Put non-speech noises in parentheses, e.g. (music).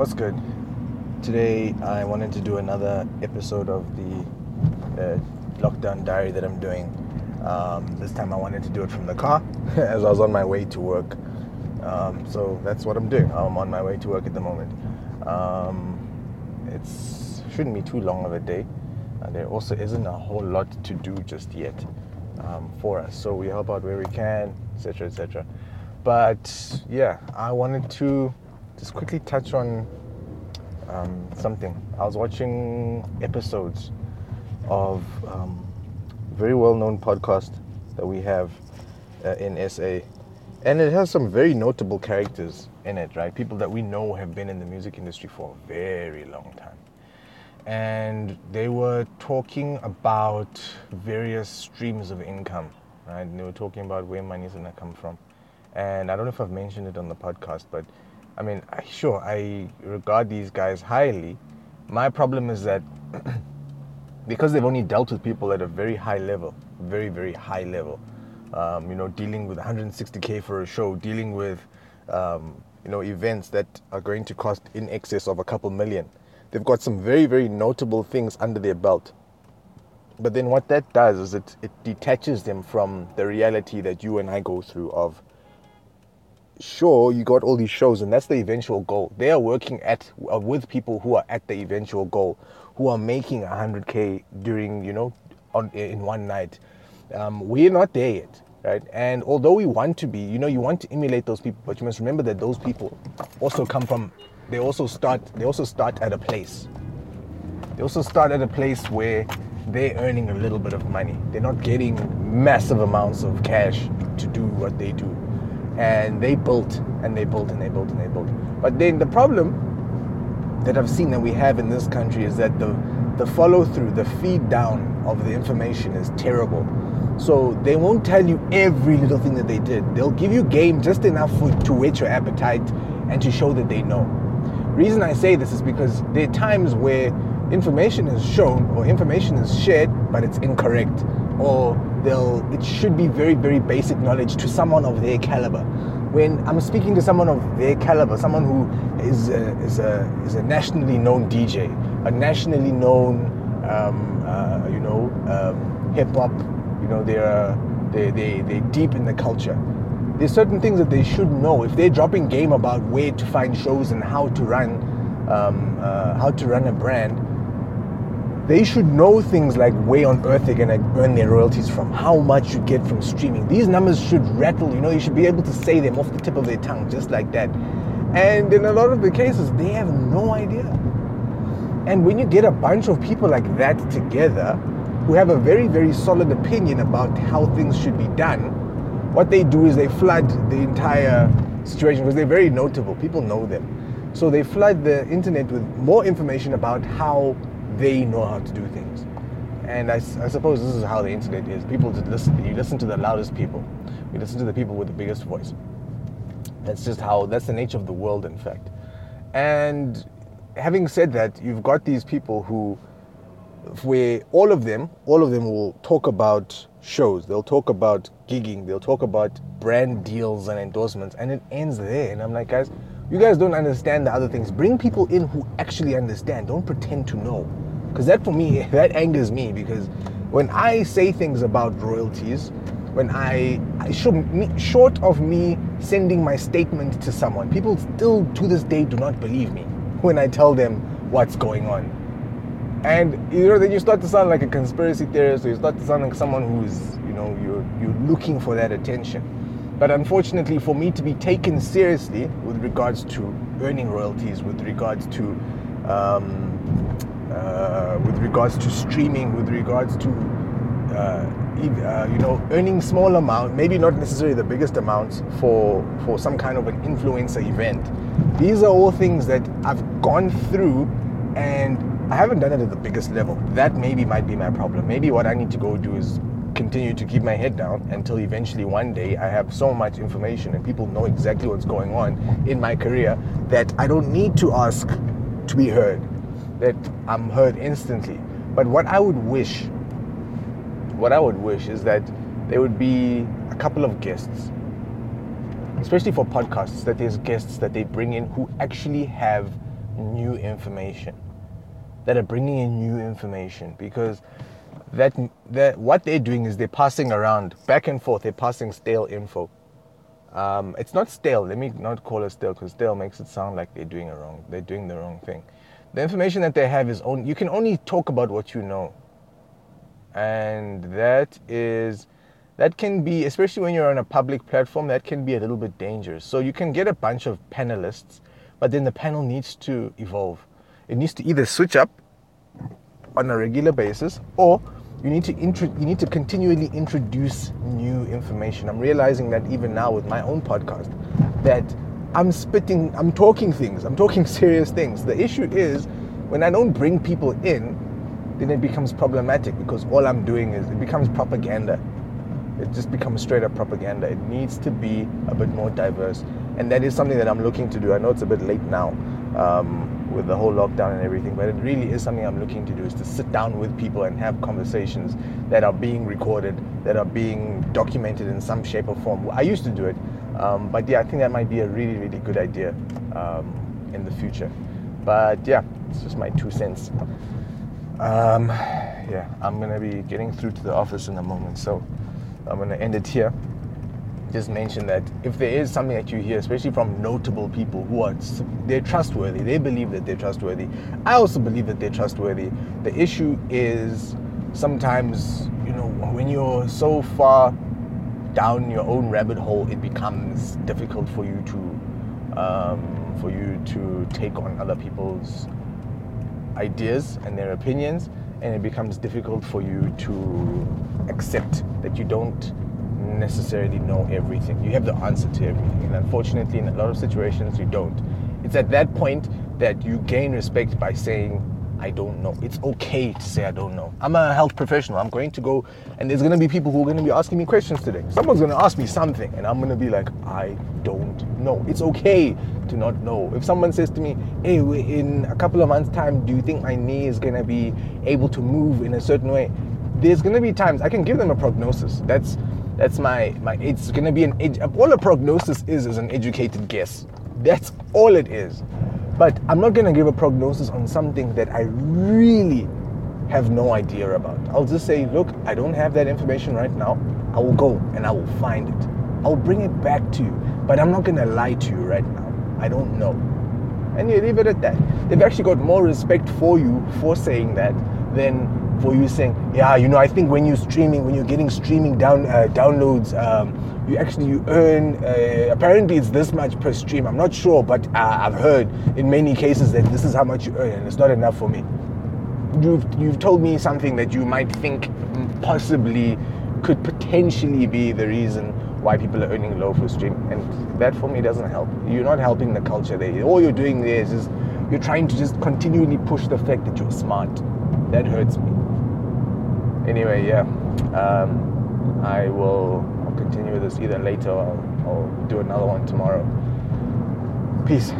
What's good? Today I wanted to do another episode of the uh, lockdown diary that I'm doing. Um, this time I wanted to do it from the car (laughs) as I was on my way to work. Um, so that's what I'm doing. I'm on my way to work at the moment. Um, it shouldn't be too long of a day. Uh, there also isn't a whole lot to do just yet um, for us. So we help out where we can, etc., etc. But yeah, I wanted to just quickly touch on um, something. I was watching episodes of um, very well-known podcast that we have uh, in SA, and it has some very notable characters in it. Right, people that we know have been in the music industry for a very long time, and they were talking about various streams of income. Right, and they were talking about where money is gonna come from, and I don't know if I've mentioned it on the podcast, but I mean, sure, I regard these guys highly. My problem is that (clears throat) because they've only dealt with people at a very high level, very, very high level, um, you know, dealing with 160K for a show, dealing with, um, you know, events that are going to cost in excess of a couple million. They've got some very, very notable things under their belt. But then what that does is it, it detaches them from the reality that you and I go through of sure you got all these shows and that's the eventual goal. They are working at uh, with people who are at the eventual goal who are making 100k during you know on in one night. Um, we're not there yet right? And although we want to be you know you want to emulate those people but you must remember that those people also come from they also start they also start at a place. They also start at a place where they're earning a little bit of money. They're not getting massive amounts of cash to do what they do and they built and they built and they built and they built. But then the problem that I've seen that we have in this country is that the the follow through, the feed down of the information is terrible. So they won't tell you every little thing that they did. They'll give you game just enough for, to whet your appetite and to show that they know. Reason I say this is because there are times where information is shown or information is shared, but it's incorrect, or they'll it should be very very basic knowledge to someone of their caliber. When i'm speaking to someone of their caliber someone who is a, is a, is a nationally known dj a nationally known um, uh, you know um, hip hop you know they're they, they, they're deep in the culture. There's certain things that they should know. If they're dropping game about where to find shows and how to run um, uh, how to run a brand they should know things like where on earth they're to earn their royalties from, how much you get from streaming. These numbers should rattle, you know, you should be able to say them off the tip of their tongue, just like that. And in a lot of the cases, they have no idea. And when you get a bunch of people like that together, who have a very, very solid opinion about how things should be done, what they do is they flood the entire situation because they're very notable. People know them. So they flood the internet with more information about how they know how to do things. And I, I suppose this is how the internet is. People just listen. You listen to the loudest people. You listen to the people with the biggest voice. That's just how. That's the nature of the world, in fact. And having said that, you've got these people who, where all of them, all of them will talk about shows. They'll talk about gigging. They'll talk about brand deals and endorsements, and it ends there. And I'm like, guys, you guys don't understand the other things. Bring people in who actually understand. Don't pretend to know. Because that for me, (laughs) that angers me because when I say things about royalties, when I, I short of me sending my statement to someone, people still to this day do not believe me when I tell them what's going on. And you know, then you start to sound like a conspiracy theorist, or you start to sound like someone who's, you know, you're you're looking for that attention. But unfortunately, for me to be taken seriously with regards to earning royalties, with regards to um, uh, with regards to streaming, with regards to uh, uh, you know earning small amount, maybe not necessarily the biggest amounts for for some kind of an influencer event. These are all things that I've gone through, and I haven't done it at the biggest level. That maybe might be my problem. Maybe what I need to go do is continue to keep my head down until eventually one day I have so much information and people know exactly what's going on in my career that I don't need to ask to be heard, that I'm heard instantly. But what I would wish, what I would wish is that there would be a couple of guests, especially for podcasts, that there's guests that they bring in who actually have new information, that are bringing in new information because that, that what they're doing is they're passing around back and forth, they're passing stale info. Um, it's not stale. Let me not call it stale because stale makes it sound like they're doing a wrong. They're doing the wrong thing. The information that they have is only you can only talk about what you know, and that is that can be especially when you're on a public platform that can be a little bit dangerous. So you can get a bunch of panelists, but then the panel needs to evolve. It needs to either switch up on a regular basis or you need to intro- you need to continually introduce new information. I'm realizing that even now with my own podcast, that I'm spitting, I'm talking things, I'm talking (laughs) serious things. The issue is when I don't bring people in, then it becomes problematic because all I'm doing is it becomes propaganda. It just becomes straight up propaganda. It needs to be a bit more diverse, and that is something that I'm looking to do. I know it's a bit late now. Um, with the whole lockdown and everything, but it really is something I'm looking to do is to sit down with people and have conversations that are being recorded, that are being documented in some shape or form. I used to do it, um, but yeah, I think that might be a really, really good idea um, in the future. But yeah, it's just my two cents. Um, yeah, I'm gonna be getting through to the office in a moment, so I'm gonna end it here just mention that if there is something that you hear, especially from notable people who are they're trustworthy, they believe that they're trustworthy. I also believe that they're trustworthy. The issue is sometimes, you know, when you're so far down your own rabbit hole, it becomes difficult for you to um, for you to take on other people's ideas and their opinions, and it becomes difficult for you to accept that you don't necessarily know everything. You have the answer to everything. And unfortunately, in a lot of situations, you don't. It's at that point that you gain respect by saying, I don't know. It's okay to say I don't know. I'm a health professional. I'm going to go, and there's going to be people who are going to be asking me questions today. Someone's going to ask me something, and I'm going to be like, I don't know. It's okay to not know. If someone says to me, Hey, in a couple of months' time, do you think my knee is going to be able to move in a certain way? There's going to be times I can give them a prognosis. That's that's my my. It's gonna be an all a prognosis is is an educated guess. That's all it is. But I'm not gonna give a prognosis on something that I really have no idea about. I'll just say, look, I don't have that information right now. I will go and I will find it. I'll bring it back to you. But I'm not gonna lie to you right now. I don't know. And you leave it at that. They've actually got more respect for you for saying that than for you saying, yeah, you know, I think when you're streaming, when you're getting streaming down uh, downloads, um, you actually you earn. Uh, apparently, it's this much per stream. I'm not sure, but uh, I've heard in many cases that this is how much you earn, and it's not enough for me. You've you've told me something that you might think possibly could potentially be the reason why people are earning low for stream, and that for me doesn't help. You're not helping the culture there. All you're doing there is just you're trying to just continually push the fact that you're smart. That hurts me anyway, yeah, um, I will I'll continue this either later or I'll do another one tomorrow. Peace.